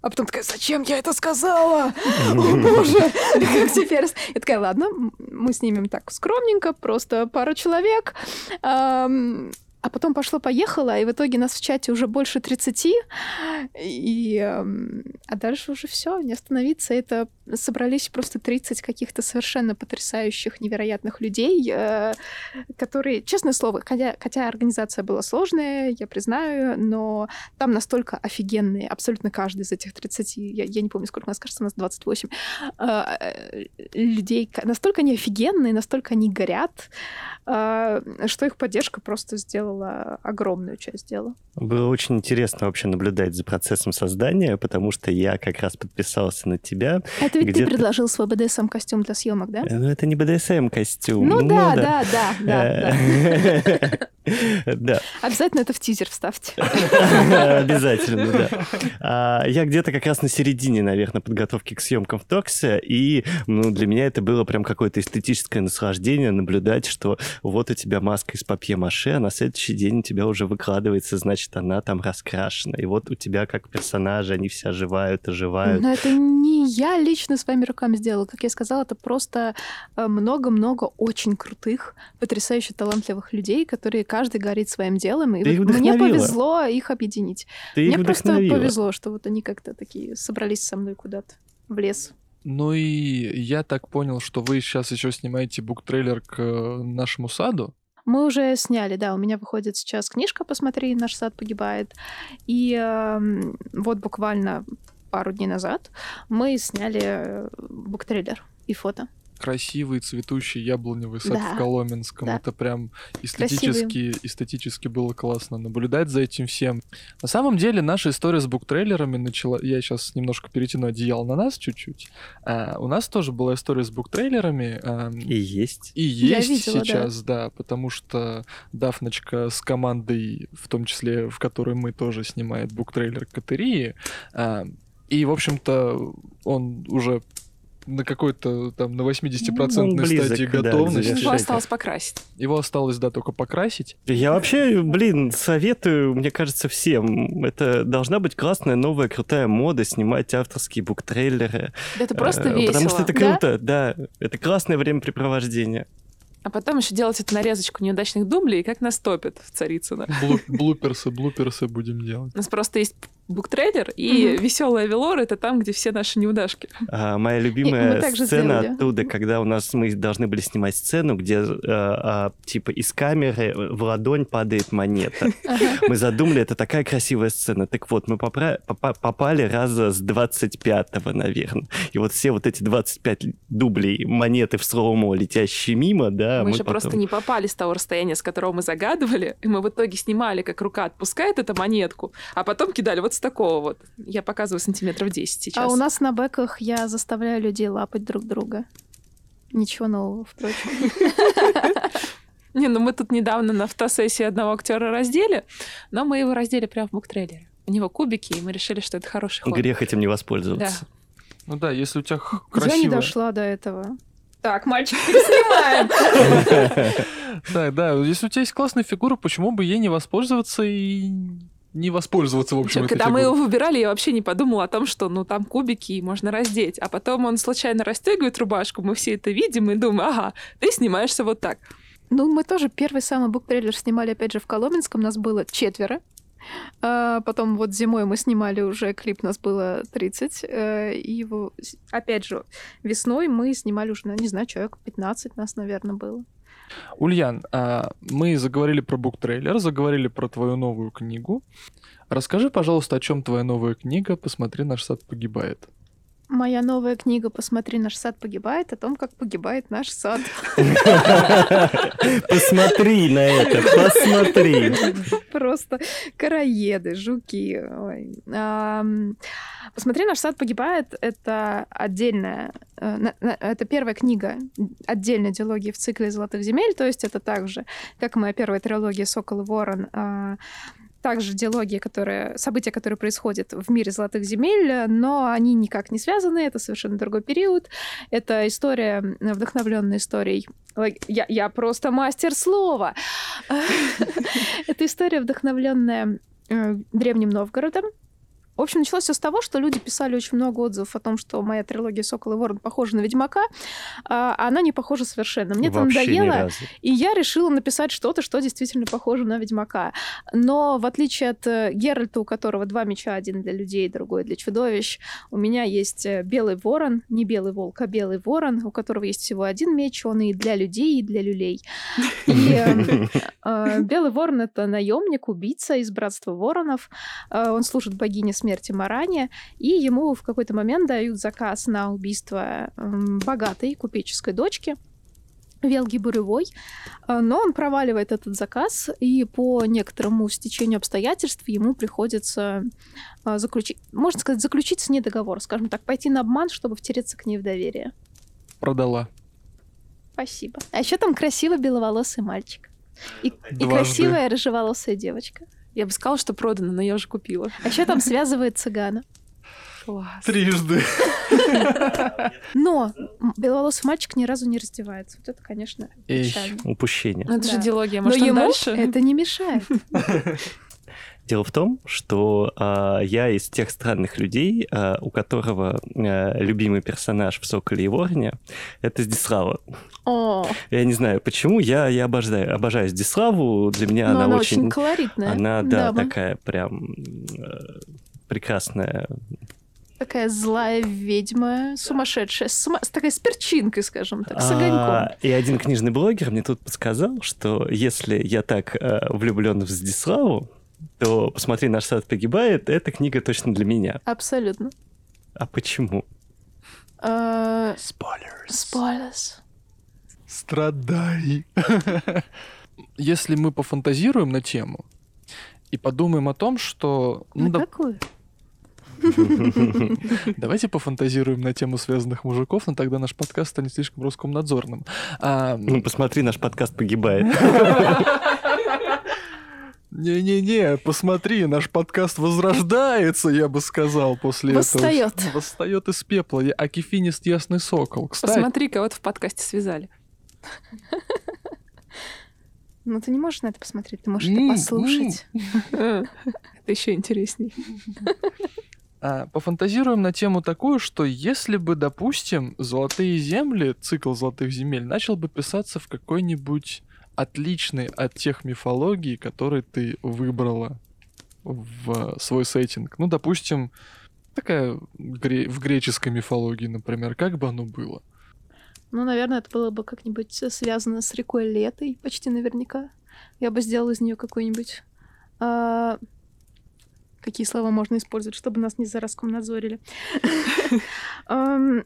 А потом такая, зачем я это сказала? О, боже, *laughs* как теперь? Я такая, ладно, мы снимем так скромненько, просто пару человек. А потом пошло-поехало, и в итоге нас в чате уже больше 30. И, ам, а дальше уже все, не остановиться. Это собрались просто 30 каких-то совершенно потрясающих, невероятных людей, э, которые, честное слово, хотя, хотя организация была сложная, я признаю, но там настолько офигенные, абсолютно каждый из этих 30, я, я не помню, сколько у нас, кажется, у нас 28, а, э, людей, настолько они офигенные, настолько они горят, а, что их поддержка просто сделала огромную часть дела. Было очень интересно вообще наблюдать за процессом создания, потому что я как раз подписался на тебя. Это ведь ты предложил свой БДСМ-костюм для съемок, да? Э, Ну, это не БДСМ-костюм. Ну да, да, да, да, да. *laughs* *laughs* Да, Обязательно это в тизер вставьте. *laughs* обязательно, да. А, Я где-то как раз на середине, наверное, подготовки к съемкам в Торксе, и ну, для меня это было прям какое-то эстетическое наслаждение наблюдать, что вот у тебя маска из папье-маше, а на следующий день у тебя уже выкладывается, значит, она там раскрашена. И вот у тебя как персонажи, они все оживают, оживают. Но это не я лично своими руками сделала. Как я сказала, это просто э, много-много очень крутых, потрясающе талантливых людей, которые каждый горит своим делом. И Ты их вот мне повезло их объединить. Ты их мне просто вдохновила. повезло, что вот они как-то такие собрались со мной куда-то в лес. Ну и я так понял, что вы сейчас еще снимаете буктрейлер к э, нашему саду. Мы уже сняли, да, у меня выходит сейчас книжка «Посмотри, наш сад погибает». И эм, вот буквально пару дней назад мы сняли э, буктрейлер и фото. Красивый цветущий яблоневый сад Да, в Коломенском. да. Это прям эстетически, эстетически было классно наблюдать за этим всем. На самом деле, наша история с буктрейлерами начала... Я сейчас немножко перетяну одеяло на нас чуть-чуть. А, у нас тоже была история с буктрейлерами. ам, И есть. И Я есть видела, да. сейчас, да. потому что Дафночка с командой, в том числе, в которой мы тоже снимает буктрейлер Катерии. а, и, в общем-то, он уже на какой-то там на 80% Он близок, стадии да, готовности. завершению. Его осталось покрасить. Его осталось, да, только покрасить. Я вообще, блин, советую, мне кажется, всем. Это должна быть классная, новая, крутая мода, снимать авторские буктрейлеры. Да это просто Э, весело. Потому что это Да? круто, да. Это классное времяпрепровождение. А потом еще делать эту нарезочку неудачных дублей, и как нас топят в Царицыно. Блу- блуперсы, блуперсы будем делать. У нас просто есть буктрейлер, и Мгм. веселая Велор это там, где все наши неудашки. А, моя любимая сцена сделали. оттуда, когда у нас мы должны были снимать сцену, где э, а, типа из камеры в ладонь падает монета. Мы задумали, это такая красивая сцена. Так вот, мы попра- попали раза с 25-го, наверное. И вот все вот эти 25 дублей монеты в слоумо, летящие мимо, да, мы же потом- просто не попали с того расстояния, с которого мы загадывали, и мы в итоге снимали, как рука отпускает эту монетку, а потом кидали вот с такого вот. Я показываю сантиметров 10 сейчас. А у нас на бэках я заставляю людей лапать друг друга. Ничего нового, впрочем. *laughs* Не, ну мы тут недавно на фотосессии одного актера раздели, но мы его раздели прямо в буктрейлере. У него кубики, и мы решили, что это хороший ход. Грех этим не воспользоваться. Ну да, если у тебя х- Я не дошла до этого. Так, мальчик, снимаем. *laughs* Да, да, если у тебя есть классная фигура, почему бы ей не воспользоваться и не воспользоваться, в общем, этой Когда мы его выбирали, я вообще не подумала о том, что ну там кубики и можно раздеть. А потом он случайно расстегивает рубашку, мы все это видим и думаем, ага, ты снимаешься вот так. Ну, мы тоже первый самый буктрейлер снимали, опять же, в Коломенском. Нас было четверо. А, Потом вот зимой мы снимали уже клип, нас было 30. э, И его, опять же, весной мы снимали уже, ну, не знаю, человек 15 нас, наверное, было. Ульян, а, мы заговорили про буктрейлер, заговорили про твою новую книгу. Расскажи, пожалуйста, о чем твоя новая книга «Посмотри, наш сад погибает». Моя новая книга «Посмотри, наш сад погибает» о том, как погибает наш сад. *laughs* Посмотри на это, посмотри. Просто караеды, жуки. Посмотри, наш сад погибает. Это отдельная, э, это первая книга отдельной диалогии в цикле Золотых земель. То есть это также, как и моя первая трилогия Сокол и Ворон, а, также диалоги, которые, события, которые происходят в мире Золотых земель, но они никак не связаны, это совершенно другой период. Это история, вдохновленная историей. Я, я просто мастер слова. *laughs* Это история, вдохновленная э, Древним Новгородом. В общем, началось все с того, что люди писали очень много отзывов о том, что моя трилогия «Сокол и Ворон» похожа на Ведьмака, а она не похожа совершенно. Мне это Вообще надоело, и я решила написать что-то, что действительно похоже на Ведьмака. Но в отличие от э, Геральта, у которого два меча, один для людей, другой для чудовищ, у меня есть э, белый ворон, не белый волк, а белый ворон, у которого есть всего один меч, он и для людей, и для люлей. И э, *laughs* белый ворон — это наемник, убийца из братства воронов. Он служит богине смерти Маране, и ему в какой-то момент дают заказ на убийство богатой купеческой дочки. Велги Буревой, Э, но он проваливает этот заказ, и по некоторому стечению обстоятельств ему приходится э, заключить, можно сказать, заключить с ней договор, скажем так, пойти на обман, чтобы втереться к ней в доверие. Продала. Спасибо. А еще там красивый беловолосый мальчик. И, и красивая рыжеволосая девочка. Я бы сказала, что продано, но я уже купила. А еще там связывает цыгана. Класс. Трижды. Но беловолосый мальчик ни разу не раздевается. Вот это, конечно, Эй. Упущение. Ну, это же Да. диалогия, Но может, он ему дальше? это не мешает. Дело в том, что а, я из тех странных людей, а, у которого а, любимый персонаж в «Соколе и Вороне» — это Здислава. О, Я не знаю, почему, я, я обожаю, обожаю Здиславу. Для меня она, она очень... очень колоритная. Она, да, дама. такая прям э, прекрасная. Такая злая ведьма, сумасшедшая, с ума- с такой с перчинкой, скажем так, с А, огоньком. и один книжный блогер мне тут подсказал, что если я так э, влюблен в Здиславу, то «Посмотри, наш сад погибает» — эта книга точно для меня. Абсолютно. А почему? Э, Spoilers. Spoilers. Страдай. *laughs* Если мы пофантазируем на тему и подумаем о том, что... Ну, На да- какую? *laughs* давайте пофантазируем на тему связанных мужиков, но тогда наш подкаст станет слишком Роскомнадзорным. А, Ну, посмотри, наш подкаст погибает. *laughs* Не-не-не, посмотри, наш подкаст возрождается, я бы сказал, после Восстаёт. этого. Восстает из пепла. Я- Акифинист Ясный Сокол. Кстати, Посмотри, кого-то в подкасте связали. *laughs* Ну, ты не можешь на это посмотреть, ты можешь это послушать. *laughs* Это еще интересней. *laughs* а, пофантазируем на тему такую, что если бы, допустим, «Золотые земли», цикл «Золотых земель» начал бы писаться в какой-нибудь отличной от тех мифологий, которые ты выбрала в свой сеттинг. Ну, допустим, такая гре- в греческой мифологии, например, как бы оно было? Ну, наверное, это было бы как-нибудь связано с рекой Летой, почти наверняка. Я бы сделала из нее какой-нибудь... а, Какие слова можно использовать, чтобы нас не за Роскомнадзорили? *laughs* Ам,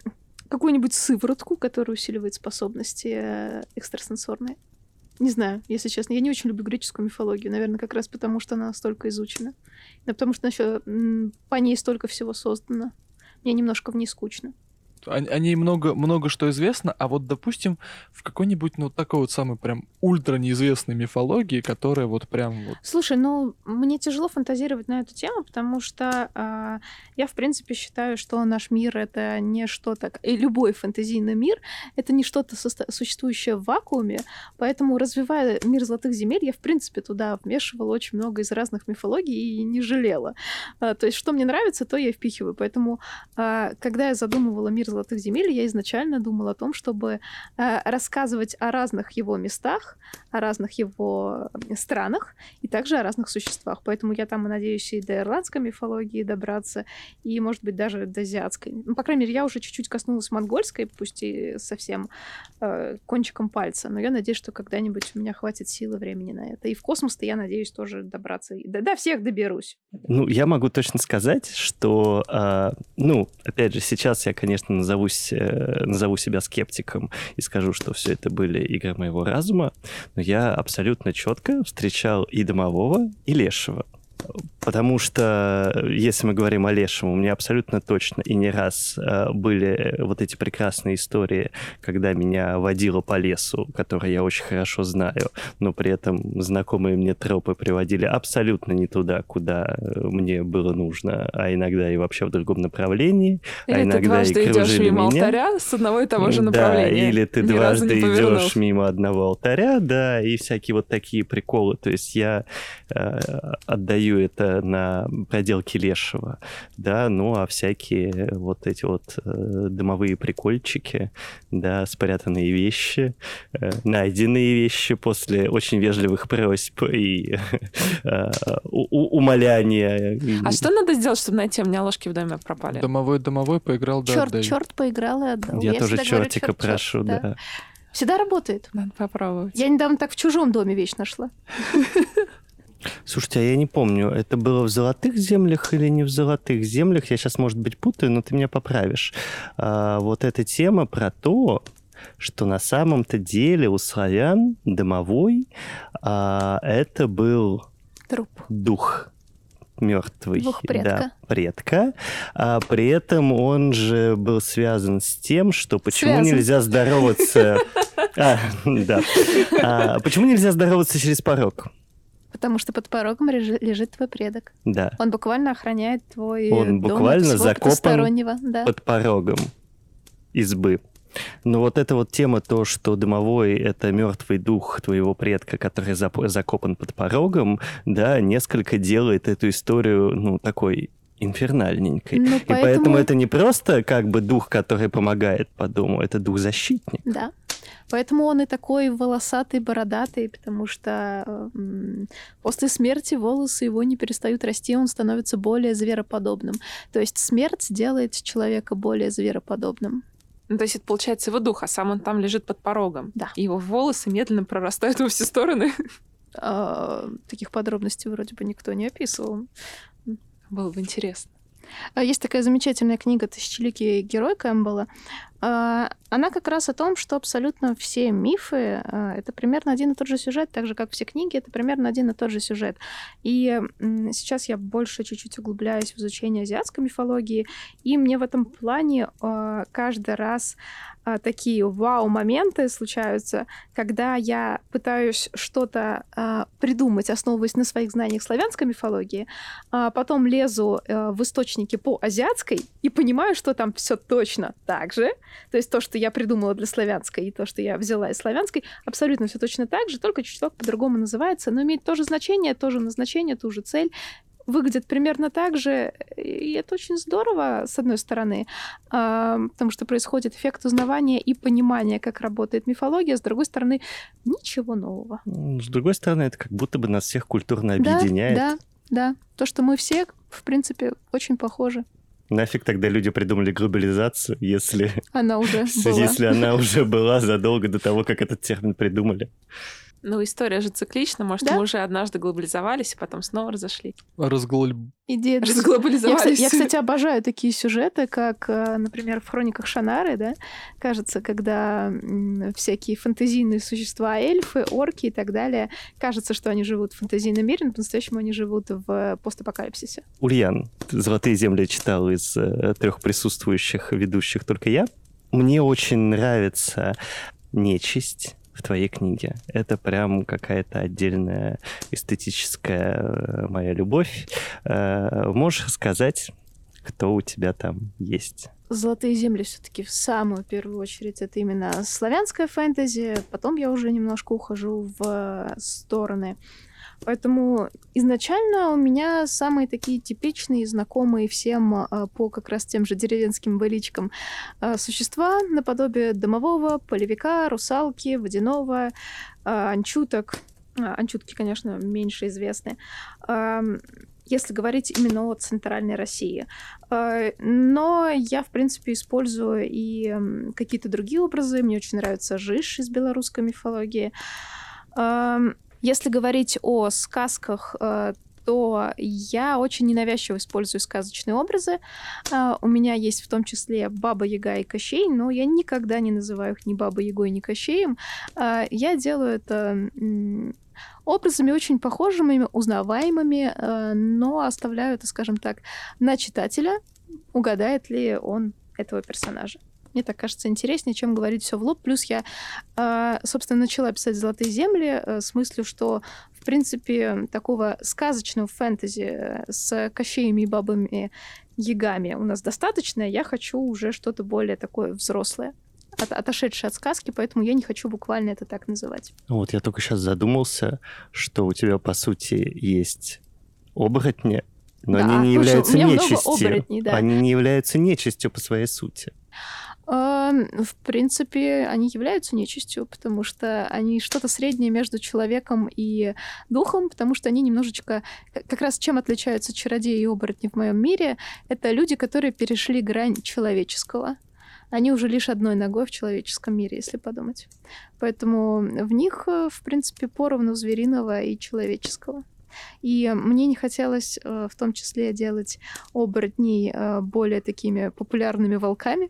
Какую-нибудь сыворотку, которая усиливает способности э, экстрасенсорные. Не знаю, если честно. Я не очень люблю греческую мифологию. Наверное, как раз потому, что она столько изучена. Да потому что еще по ней столько всего создано. Мне немножко в ней скучно. О, ней много, много что известно, а вот, допустим, в какой-нибудь, ну, такой вот самый прям ультра неизвестной мифологии, которая вот прям вот... Слушай, ну, мне тяжело фантазировать на эту тему, потому что э, я, в принципе, считаю, что наш мир — это не что-то... И любой фэнтезийный мир — это не что-то существующее в вакууме, поэтому, развивая мир Золотых Земель, я, в принципе, туда вмешивала очень много из разных мифологий и не жалела. А, то есть, что мне нравится, то я впихиваю. Поэтому, а, когда я задумывала мир Золотых Земель, я изначально думала о том, чтобы а, рассказывать о разных его местах, о разных его странах и также о разных существах. Поэтому я там, надеюсь, и до ирландской мифологии добраться, и, может быть, даже до азиатской. Ну, по крайней мере, я уже чуть-чуть коснулась монгольской, пусть и совсем э, кончиком пальца, но я надеюсь, что когда-нибудь у меня хватит силы времени на это. И в космос-то я надеюсь тоже добраться. Да, до всех доберусь. Ну, я могу точно сказать, что, э, ну, опять же, сейчас я, конечно, назовусь, назову себя скептиком и скажу, что все это были игры моего разума, но я абсолютно четко встречал и домового, и лешего. Потому что, если мы говорим о Лешем, у меня абсолютно точно и не раз э, были вот эти прекрасные истории, когда меня водило по лесу, которые я очень хорошо знаю, но при этом знакомые мне тропы приводили абсолютно не туда, куда э, мне было нужно, а иногда и вообще в другом направлении. Или а иногда ты дважды и идешь мимо меня. алтаря с одного и того же направления. Да, или ты Ни дважды идешь мимо одного алтаря, да, и всякие вот такие приколы. То есть я э, отдаю это на проделки лешего, да, ну а всякие вот эти вот э, дымовые прикольчики, да, спрятанные вещи, э, найденные вещи после очень вежливых просьб и *laughs* э, умоляния. А что надо сделать, чтобы найти? У меня ложки в доме пропали. Домовой-домовой поиграл, да, черт, черт поиграл и отдал. Я, тоже чертика прошу, да. Всегда работает. Надо попробовать. Я недавно так в чужом доме вещь нашла. *laughs* Слушайте, а я не помню, это было в золотых землях или не в золотых землях? Я сейчас, может быть, путаю, но ты меня поправишь. А, вот эта тема про то, что на самом-то деле у славян домовой а, это был Труп. дух мертвый, Дух предка. да, предка. А при этом он же был связан с тем, что почему Связан. нельзя здороваться... *laughs* А, да. А, почему нельзя здороваться через порог? Потому что под порогом лежит твой предок. Да. Он буквально охраняет твой Он дом буквально закопан Да. под порогом избы. Но вот эта вот тема, то, что домовой — это мертвый дух твоего предка, который закопан под порогом, да, несколько делает эту историю, ну, такой инфернальненькой. Ну, И поэтому это не просто как бы дух, который помогает по дому, это дух-защитник. Да. Поэтому он и такой волосатый, бородатый, потому что после смерти волосы его не перестают расти, он становится более звероподобным. То есть смерть делает человека более звероподобным. Ну, то есть это получается его дух, а сам он там лежит под порогом. Да. И его волосы медленно прорастают во все стороны. А, таких подробностей вроде бы никто не описывал. Было бы интересно. А, Есть такая замечательная книга «Тысячеликий герой» Кэмпбелла. А, Она как раз о том, что абсолютно все мифы а, — это примерно один и тот же сюжет, так же, как все книги, это примерно один и тот же сюжет. И сейчас я больше чуть-чуть углубляюсь в изучение азиатской мифологии, и мне в этом плане каждый раз а, такие вау-моменты случаются, когда я пытаюсь что-то а, придумать, основываясь на своих знаниях славянской мифологии, а потом лезу э, в источники по азиатской и понимаю, что там все точно так же. То есть то, что я придумала для славянской, и то, что я взяла из славянской, абсолютно все точно так же, только чуток по-другому называется, но имеет то же значение, то же назначение, ту же цель выглядят примерно так же, и это очень здорово, с одной стороны, а, потому что происходит эффект узнавания и понимания, как работает мифология, с другой стороны, ничего нового. С другой стороны, это как будто бы нас всех культурно Да, объединяет. Да, да. То, что мы все, в принципе, очень похожи. Нафиг тогда люди придумали глобализацию, если, Она уже *laughs* была. если она уже была задолго до того, как этот термин придумали. Ну, история же циклична. Может, Да? мы уже однажды глобализовались, и потом снова разошлись. Разглоль... Идея *laughs* Я, Разглобализовались. кстати, я, кстати, обожаю такие сюжеты, как, э, например, в хрониках Шанары, да, кажется, когда всякие фантазийные существа, эльфы, орки и так далее, кажется, что они живут в фантазийном мире, но по-настоящему они живут в постапокалипсисе. Ульян, «Золотые земли» читал из э, трех присутствующих ведущих только я. Мне очень нравится нечисть в твоей книге. Это прям какая-то отдельная эстетическая э, моя любовь. Э, Можешь рассказать, кто у тебя там есть? Золотые земли все-таки в самую первую очередь это именно славянская фэнтези, потом я уже немножко ухожу в стороны. Поэтому изначально у меня самые такие типичные, знакомые всем а, по как раз тем же деревенским быличкам а, существа наподобие домового, полевика, русалки, водяного, а, анчуток. Анчутки, конечно, меньше известны. Если говорить именно о центральной России. Но я, в принципе, использую и какие-то другие образы. Мне очень нравится Жиж из белорусской мифологии. Если говорить о сказках, э, то я очень ненавязчиво использую сказочные образы. Э, У меня есть в том числе Баба Яга и Кощей, но я никогда не называю их ни Бабой Ягой, ни Кощеем. Э, Я делаю это образами очень похожими, узнаваемыми, но оставляю это, скажем так, на читателя, угадает ли он этого персонажа. Мне так кажется интереснее, чем говорить все в лоб. Плюс я, э, собственно, начала писать «Золотые земли» э, с мыслью, что, в принципе, такого сказочного фэнтези э, с кощеями и бабами ягами у нас достаточно. Я хочу уже что-то более такое взрослое, от- отошедшее от сказки, поэтому я не хочу буквально это так называть. Вот я только сейчас задумался, что у тебя, по сути, есть оборотни, но Да, они не слушай, являются нечистью. оборотней, да. Они не являются нечистью по своей сути. Эм, В принципе, они являются нечистью, потому что они что-то среднее между человеком и духом, потому что они немножечко... Как раз чем отличаются чародеи и оборотни в моем мире, это люди, которые перешли грань человеческого. Они уже лишь одной ногой в человеческом мире, если подумать. Поэтому в них, э, в принципе, поровну звериного и человеческого. И мне не хотелось э, в том числе делать оборотней э, более такими популярными волками,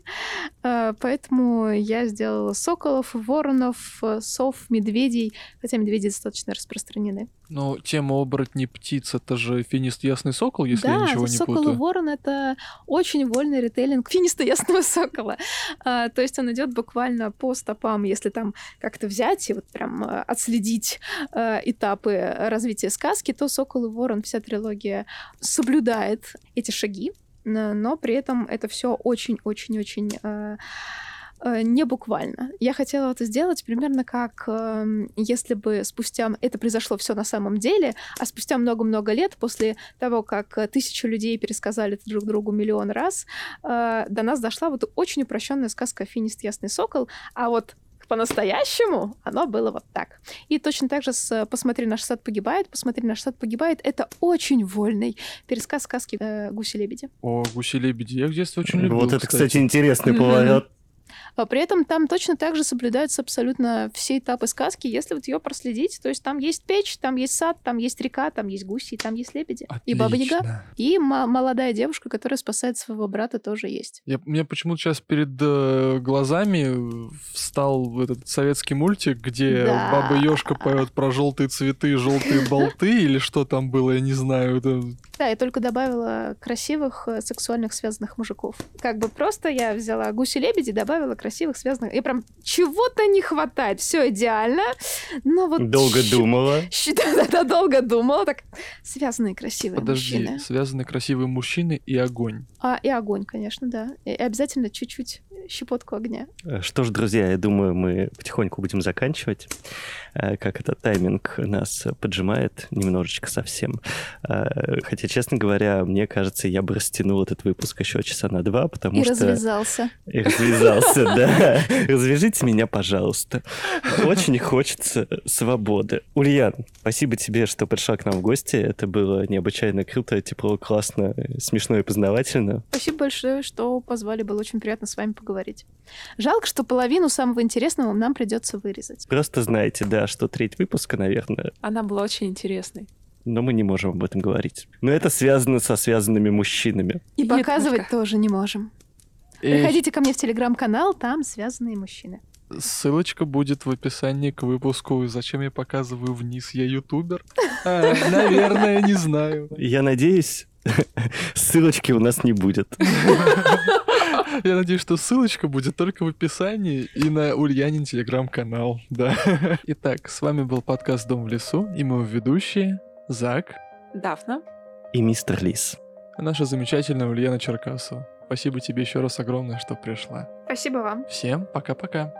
Э, Поэтому я сделала соколов, воронов, сов, медведей, хотя медведи достаточно распространены. Но тема оборотней птиц, это же финист Ясный Сокол, если да, я ничего не сокол и путаю. ворон — это очень вольный ритейлинг финиста ясного *laughs* сокола. А, то есть он идет буквально по стопам, если там как-то взять и вот прям отследить э, этапы развития сказки, то сокол и ворон, вся трилогия соблюдает эти шаги, но при этом это все очень-очень-очень э, э, не буквально. Я хотела это сделать примерно как эм, если бы спустя... Это произошло все на самом деле, а спустя много-много лет, после того, как э, тысячу людей пересказали друг другу миллион раз, э, до нас дошла вот очень упрощенная сказка «Финист Ясный Сокол», а вот по-настоящему оно было вот так. И точно так же с «Посмотри, наш сад погибает», «Посмотри, наш сад погибает» — это очень вольный пересказ сказки э, «Гуси-лебеди». О, гуси-лебеди. Я в детстве очень любил, вот это, кстати, интересный поворот. А При этом там точно так же соблюдаются абсолютно все этапы сказки, если вот ее проследить. То есть там есть печь, там есть сад, там есть река, там есть гуси, там есть лебеди. И баба Яга. Отлично. И мо- молодая девушка, которая спасает своего брата, тоже есть. Я, мне почему-то сейчас перед э, глазами встал этот советский мультик, где Да. баба Ёшка поет про желтые цветы, желтые *laughs* болты, или что там было, я не знаю. Да, я только добавила красивых э, сексуальных связанных мужиков. Как бы просто я взяла гуси-лебеди, добавила красивых связанных. И прям чего-то не хватает. Все идеально. Но вот Долго думала. *laughs* Да-да-да, долго думала. Так, связанные красивые Подожди, мужчины. связаны красивые мужчины и огонь. А, и огонь, конечно, да. И обязательно чуть-чуть щепотку огня. Э, Что ж, друзья, я думаю, мы потихоньку будем заканчивать. Э, Как это тайминг нас поджимает немножечко совсем. Э, Хотя, честно говоря, мне кажется, я бы растянул этот выпуск еще часа на два, потому и что... развязался. И развязался, да. Развяжите меня, пожалуйста. Очень хочется свободы. Ульян, спасибо тебе, что пришла к нам в гости. Это было необычайно круто, тепло, классно, смешно и познавательно. Спасибо большое, что позвали. Было очень приятно с вами поговорить. Говорить. Жалко, что половину самого интересного нам придется вырезать. Просто знаете, да, что треть выпуска, наверное, Она была очень интересной. но мы не можем об этом говорить. Но это связано со связанными мужчинами. И Нет, показывать Машка. тоже не можем. Эх, Приходите ко мне в телеграм-канал, там связанные мужчины. ссылочка будет в описании к выпуску. Зачем я показываю вниз? Я ютубер? *laughs* А, наверное, не знаю. Я надеюсь, *laughs* ссылочки у нас не будет. *laughs* *laughs* Я надеюсь, что ссылочка будет только в описании и на Ульянин телеграм-канал. Да. *laughs* Итак, с вами был подкаст «Дом в лесу» и мы ведущие Зак, Дафна. И мистер Лис. наша замечательная Ульяна Черкасова. Спасибо тебе еще раз огромное, что пришла. Спасибо вам. Всем пока-пока.